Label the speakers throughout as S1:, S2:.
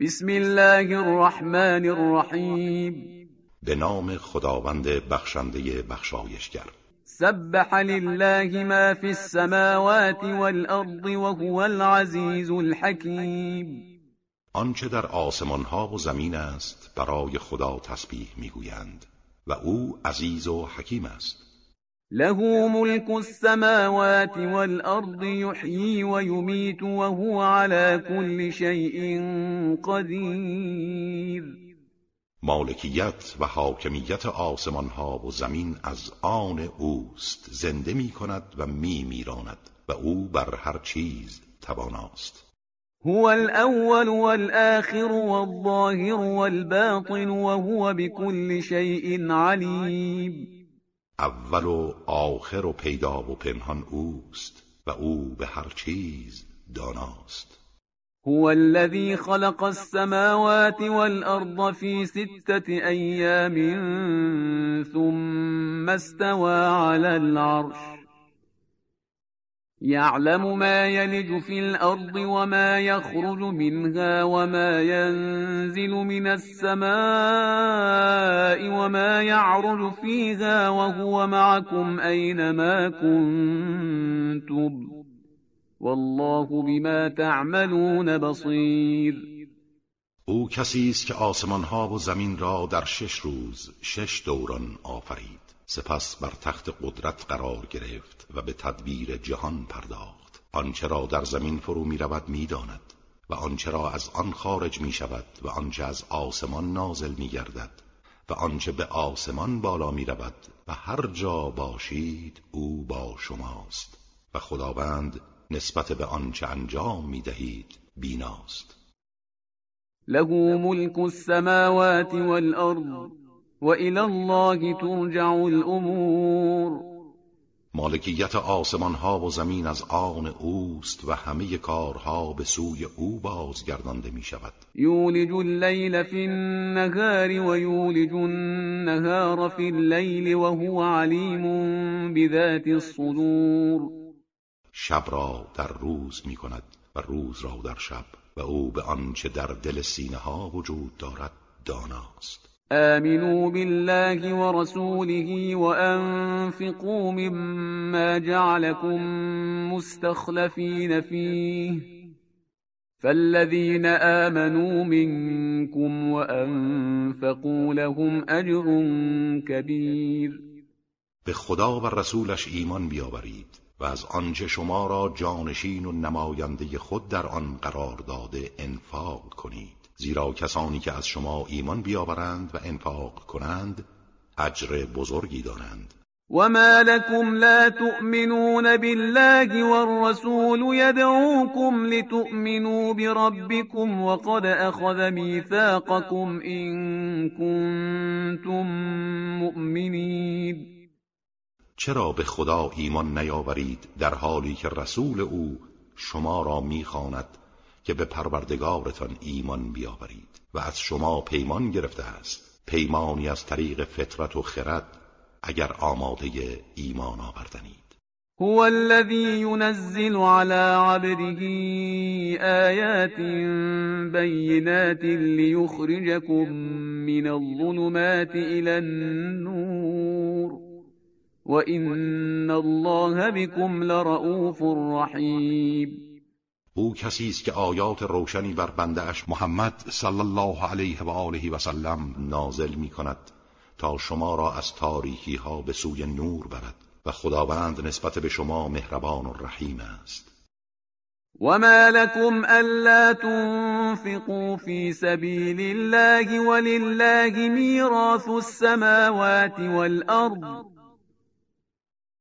S1: بسم الله الرحمن الرحیم
S2: به نام خداوند بخشنده بخشایشگر
S1: سبح لله ما فی السماوات والارض وهو العزیز الحکیم
S2: آنچه در آسمان ها و زمین است برای خدا تسبیح میگویند و او عزیز و حکیم است
S1: له ملك السماوات والأرض يحيي ويميت وهو على كل شيء قدیر
S2: مالکیت و حاکمیت آسمان ها و زمین از آن اوست زنده می کند و می میراند و او بر هر
S1: چیز تواناست هو الاول والآخر والظاهر والباطن وهو بكل شيء علیم
S2: اول و آخر و پیدا و پنهان اوست و او به هر چیز داناست
S1: هو الذي خلق السماوات والأرض في ستة أيام ثم استوى على العرش يعلم ما يلج في الأرض وما يخرج منها وما ينزل من السماء وما يعرج فيها وهو معكم أينما كنتم والله بما تعملون بصیر او کسی است که آسمانها
S2: و زمین را در شش روز شش دوران آفرید سپس بر تخت قدرت قرار گرفت و به تدبیر جهان پرداخت آنچه را در زمین فرو می رود می داند و آنچه را از آن خارج می شود و آنچه از آسمان نازل می گردد و آنچه به آسمان بالا می رود و هر جا باشید او با شماست و خداوند نسبت به آنچه انجام می دهید بیناست
S1: له ملک السماوات والارض و الى الله ترجع الامور
S2: مالکیت آسمان ها و زمین از آن اوست و همه کارها به سوی او بازگردانده می شود
S1: یولج اللیل فی النهار و یولج النهار فی اللیل و هو علیم بذات الصدور
S2: شب را در روز می کند و روز را در شب و او به آنچه در دل سینه ها وجود دارد داناست
S1: آمنوا بالله ورسوله وأنفقوا مما جعلكم مستخلفین فيه فالذین آمنوا منكم وأنفقوا لهم اجر كبير
S2: به خدا و رسولش ایمان بیاورید و از آنچه شما را جانشین و نماینده خود در آن قرار داده انفاق کنید زیرا کسانی که از شما ایمان بیاورند و انفاق کنند اجر بزرگی دارند
S1: وما لكم لا تؤمنون بالله والرسول يدعوكم لتؤمنوا بربكم وقد اخذ ميثاقكم این كنتم مؤمنين
S2: چرا به خدا ایمان نیاورید در حالی که رسول او شما را میخواند که به پروردگارتان ایمان بیاورید و از شما پیمان گرفته است پیمانی از طریق فطرت و خرد اگر آماده ایمان آوردنید
S1: هو الذي ينزل على عبده آيات بينات ليخرجكم من الظلمات إلى النور وإن الله بكم لرؤوف رحيم
S2: او کسی است که آیات روشنی بر بنده اش محمد صلی الله علیه و آله و سلم نازل می کند تا شما را از تاریکی ها به سوی نور برد و خداوند نسبت به شما مهربان و رحیم است
S1: وما لكم ألا تنفقوا في سبيل الله ولله ميراث السماوات والأرض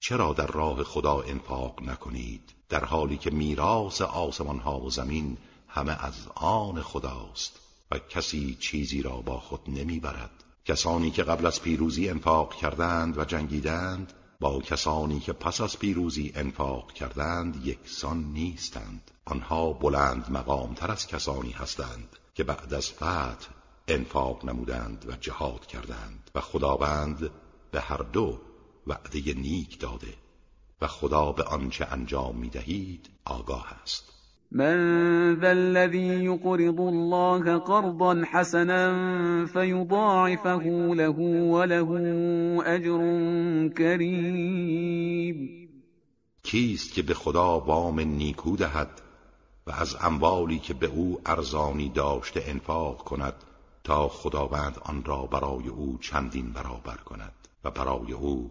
S2: چرا در راه خدا انفاق نکنید در حالی که میراث آسمان ها و زمین همه از آن خداست و کسی چیزی را با خود نمیبرد کسانی که قبل از پیروزی انفاق کردند و جنگیدند با کسانی که پس از پیروزی انفاق کردند یکسان نیستند آنها بلند مقام تر از کسانی هستند که بعد از فتح انفاق نمودند و جهاد کردند و خداوند به هر دو وعده نیک داده و خدا به آنچه انجام می دهید آگاه است
S1: من ذا الذي يقرض الله قرضا حسنا فيضاعفه له وله اجر كريم
S2: کیست که به خدا وام نیکو دهد و از اموالی که به او ارزانی داشته انفاق کند تا خداوند آن را برای او چندین برابر کند و برای او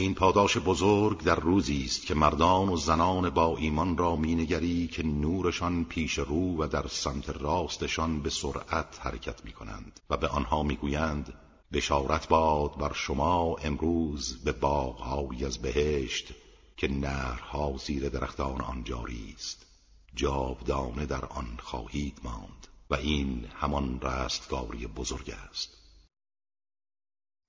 S2: این پاداش بزرگ در روزی است که مردان و زنان با ایمان را مینگری که نورشان پیش رو و در سمت راستشان به سرعت حرکت می کنند و به آنها میگویند بشارت باد بر شما امروز به باغهایی از بهشت که نهرها زیر درختان آن جاری است جاودانه در آن خواهید ماند و این همان رستگاری بزرگ است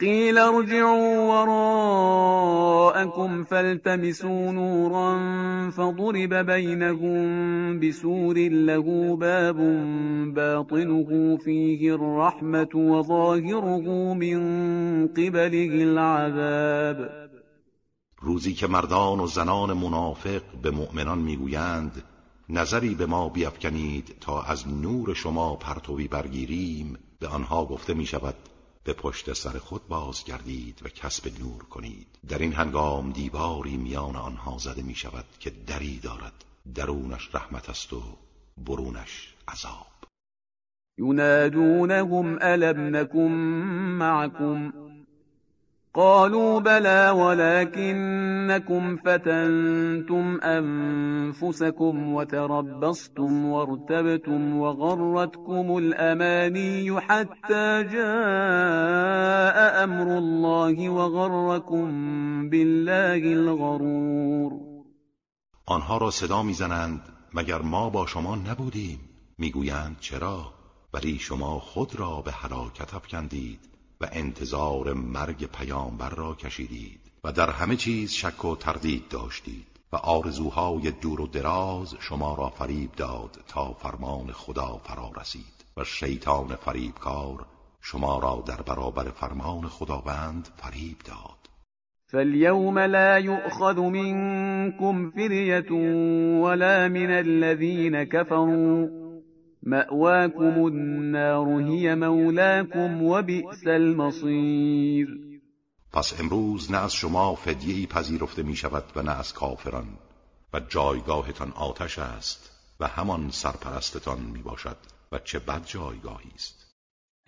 S1: قيل ارجعوا وراءكم فالتمسوا نورا فضرب بينهم بسور له باب باطنه فيه الرحمة وظاهره من قبله العذاب
S2: روزی که مردان و زنان منافق به مؤمنان میگویند نظری به ما بیفکنید تا از نور شما پرتوی برگیریم به آنها گفته می شود به پشت سر خود بازگردید و کسب نور کنید در این هنگام دیواری میان آنها زده می شود که دری دارد درونش رحمت است و برونش عذاب
S1: ینادونهم الم نکم معکم قالوا بلى ولكنكم فتنتم انفسكم وتربصتم وارتبتم وغرتكم الاماني حتى جاء امر الله وغركم بالله الغرور
S2: آنها را صدا میزنند مگر ما با شما نبودیم میگویند چرا ولی شما خود را به هلاکت افکندید و انتظار مرگ پیامبر را کشیدید و در همه چیز شک و تردید داشتید و آرزوهای دور و دراز شما را فریب داد تا فرمان خدا فرا رسید و شیطان فریبکار شما را در برابر فرمان خداوند فریب داد
S1: فاليوم لا يؤخذ منكم فرية ولا من الذين كفروا مأواكم النار هی مولاكم و بئس
S2: پس امروز نه از شما فدیه پذیرفته می شود و نه از کافران و جایگاهتان آتش است و همان سرپرستتان می باشد و چه بد جایگاهی است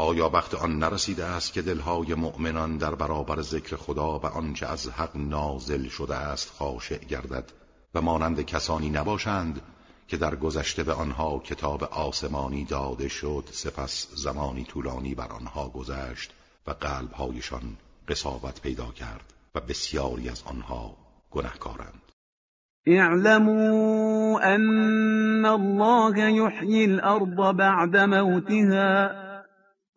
S2: آیا وقت آن نرسیده است که دلهای مؤمنان در برابر ذکر خدا و آنچه از حق نازل شده است خاشع گردد و مانند کسانی نباشند که در گذشته به آنها کتاب آسمانی داده شد سپس زمانی طولانی بر آنها گذشت و قلبهایشان قصابت پیدا کرد و بسیاری از آنها گنهکارند
S1: اعلموا ان الله یحیی الارض بعد موتها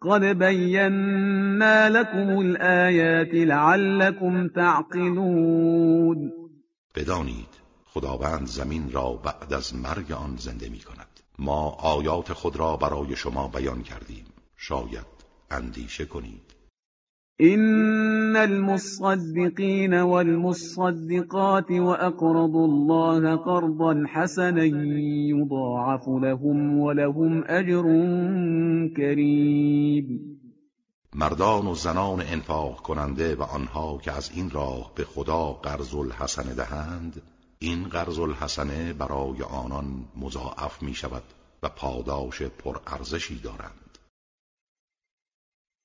S1: قد بينا لكم الآيات لعلكم تعقلون
S2: بدانید خداوند زمین را بعد از مرگ آن زنده می کند ما آیات خود را برای شما بیان کردیم شاید اندیشه کنید
S1: إن المصدقين والمصدقات وأقرضوا الله قرضا حسنا يضاعف لهم ولهم أجر كريم
S2: مردان و زنان انفاق کننده و آنها که از این راه به خدا قرض الحسن دهند این قرض الحسن برای آنان مضاعف می شود و پاداش پرارزشی دارند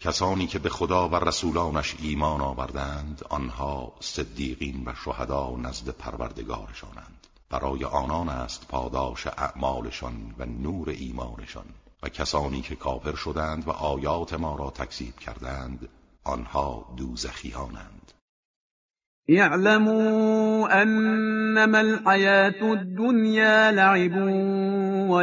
S2: کسانی که به خدا و رسولانش ایمان آوردند آنها صدیقین و شهدا نزد پروردگارشانند برای آنان است پاداش اعمالشان و نور ایمانشان و کسانی که کافر شدند و آیات ما را تکذیب کردند آنها دوزخیانند
S1: اعلموا انما الحیات الدنیا لعب و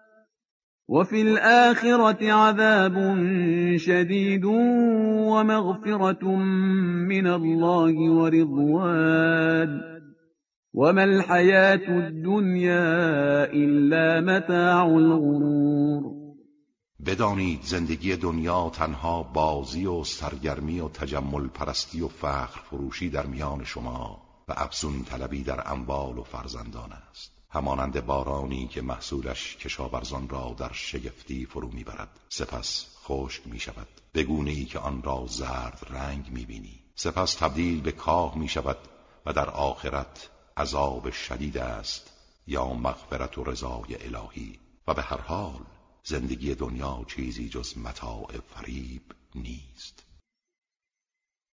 S1: وفي الآخرة عذاب شديد ومغفرة من الله ورضوان وما الحياة الدنيا إلا متاع الغرور
S2: بدانید زندگی دنیا تنها بازی و سرگرمی و تجمل پرستی و فخر فروشی در میان شما و افزون طلبی در اموال و فرزندان است همانند بارانی که محصولش کشاورزان را در شگفتی فرو میبرد سپس خشک می شود بگونه ای که آن را زرد رنگ می بینی سپس تبدیل به کاه می شود و در آخرت عذاب شدید است یا مغفرت و رضای الهی و به هر حال زندگی دنیا چیزی جز متاع فریب نیست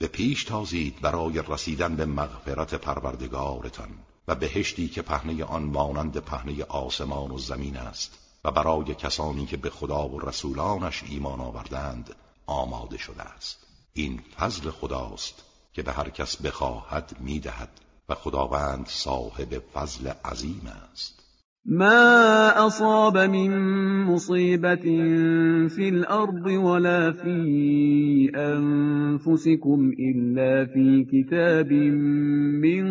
S2: به پیش تازید برای رسیدن به مغفرت پروردگارتان و بهشتی که پهنه آن مانند پهنه آسمان و زمین است و برای کسانی که به خدا و رسولانش ایمان آوردند آماده شده است این فضل خداست که به هر کس بخواهد میدهد و خداوند صاحب فضل عظیم است
S1: ما اصاب من مصيبة في الأرض ولا في انفسكم إلا في كتاب من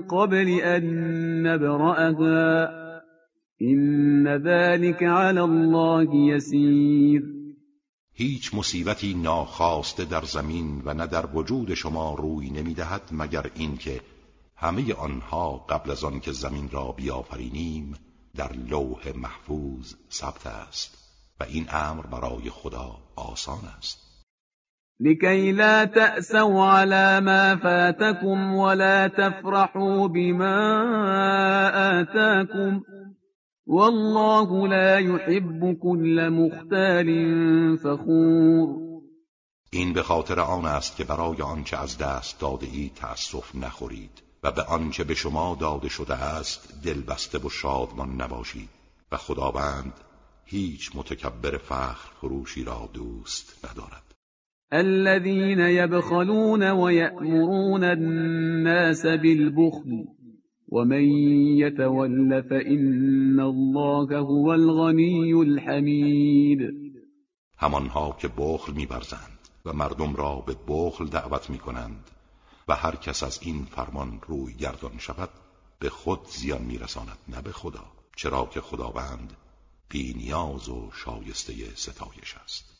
S1: قبل أن نبرأها إن ذلك على الله يسير
S2: هیچ مصیبتی ناخواسته در زمین و نه در وجود شما روی نمیدهد مگر اینکه همه آنها قبل از آن زمین را بیافرینیم در لوح محفوظ ثبت است و این امر برای خدا آسان است
S1: لکی لا تأسوا علی ما فاتكم ولا تفرحوا بما آتاكم والله لا يحب كل مختال فخور
S2: این به خاطر آن است که برای آنچه از دست داده ای تأسف نخورید و به آنچه به شما داده شده است دلبسته و شادمان نباشید و خداوند هیچ متکبر فخر فروشی را دوست ندارد
S1: الذين يبخلون ويأمرون الناس بالبخل ومن يتول فإن الله هو الغني الحمید
S2: همانها که بخل میبرزند و مردم را به بخل دعوت میکنند و هر کس از این فرمان روی گردان شود به خود زیان میرساند نه به خدا چرا که خداوند بینیاز و شایسته ستایش است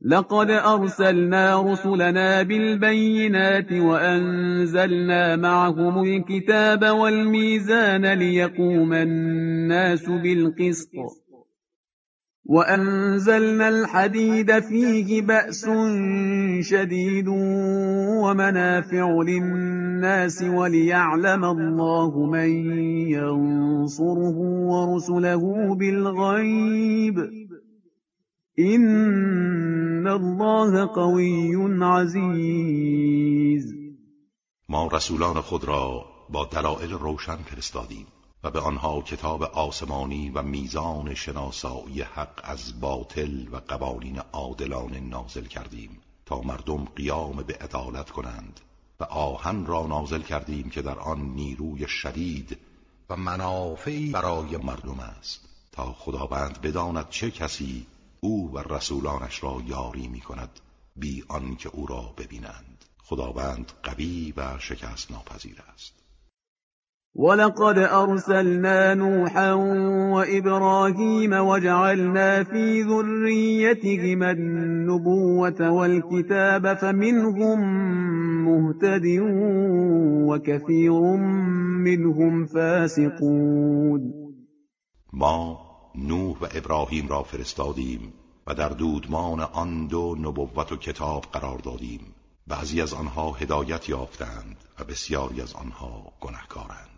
S1: لقد ارسلنا رسلنا بالبينات وانزلنا معهم الكتاب والميزان ليقوم الناس بالقسط وأنزلنا الحديد فيه بأس شديد ومنافع للناس وليعلم الله من ينصره ورسله بالغيب إن الله قوي عزيز
S2: ما رسولان خود را با دلائل روشن فرستادیم به آنها کتاب آسمانی و میزان شناسایی حق از باطل و قوانین عادلانه نازل کردیم تا مردم قیام به عدالت کنند و آهن را نازل کردیم که در آن نیروی شدید و منافعی برای مردم است تا خداوند بداند چه کسی او و رسولانش را یاری می کند بی آنکه او را ببینند خداوند قوی و شکست ناپذیر است
S1: ولقد ارسلنا نوحا وابراهيم وجعلنا في ذريتهما النبوة والكتاب فمنهم مهتد وكثير منهم فاسقون
S2: ما نوح و ابراهیم را فرستادیم و در دودمان آن دو نبوت و کتاب قرار دادیم بعضی از آنها هدایت یافتند و بسیاری از آنها گناهکارند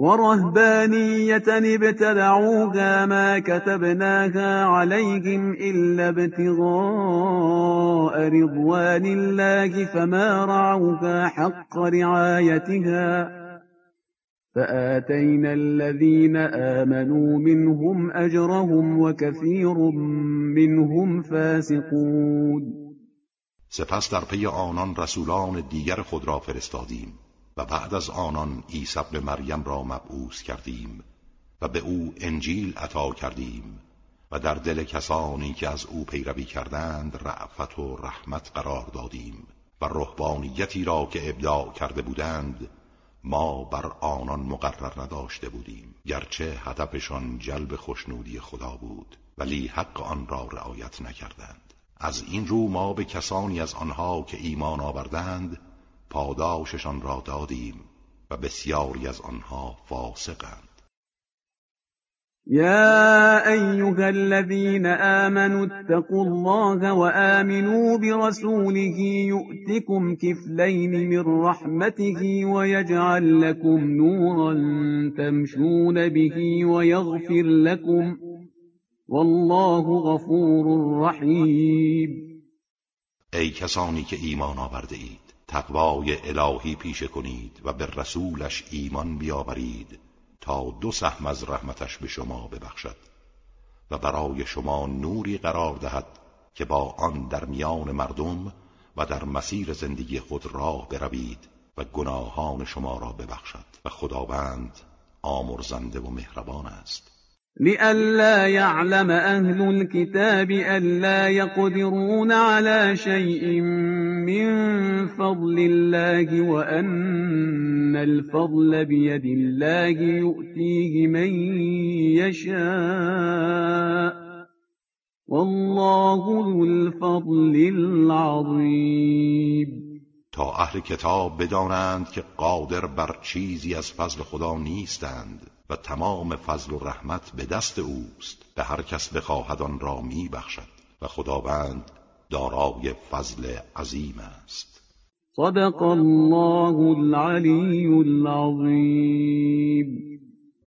S1: ورهبانية ابتدعوها ما كتبناها عليهم إلا ابتغاء رضوان الله فما رعوها حق رعايتها فآتينا الذين آمنوا منهم أجرهم وكثير منهم فاسقون
S2: سپس در پی آنان رسولان دیگر خود را فرستادیم و بعد از آنان عیسی ابن مریم را مبعوث کردیم و به او انجیل عطا کردیم و در دل کسانی که از او پیروی کردند رعفت و رحمت قرار دادیم و رهبانیتی را که ابداع کرده بودند ما بر آنان مقرر نداشته بودیم گرچه هدفشان جلب خوشنودی خدا بود ولی حق آن را رعایت نکردند از این رو ما به کسانی از آنها که ایمان آوردند پاداششان را دادیم و بسیاری از آنها فاسقند
S1: يا أيها الذين آمنوا اتقوا الله وآمنوا برسوله يؤتكم كفلين من رحمته ويجعل لكم نورا تمشون به ويغفر لكم والله غفور رحیم
S2: ای کسانی که ایمان آورده اید تقوای الهی پیشه کنید و به رسولش ایمان بیاورید تا دو سهم از رحمتش به شما ببخشد و برای شما نوری قرار دهد که با آن در میان مردم و در مسیر زندگی خود راه بروید و گناهان شما را ببخشد و خداوند آمرزنده و مهربان است
S1: لئلا يعلم أهل الكتاب ألا يقدرون على شيء من فضل الله وأن الفضل بيد الله يؤتيه من يشاء والله ذو الفضل العظيم
S2: تا اهل کتاب بدانند که قادر بر چیزی از فضل خدا نیستند و تمام فضل و رحمت به دست اوست به هر کس بخواهد آن را می بخشد و خداوند دارای فضل عظیم است
S1: صدق الله العلی العظیم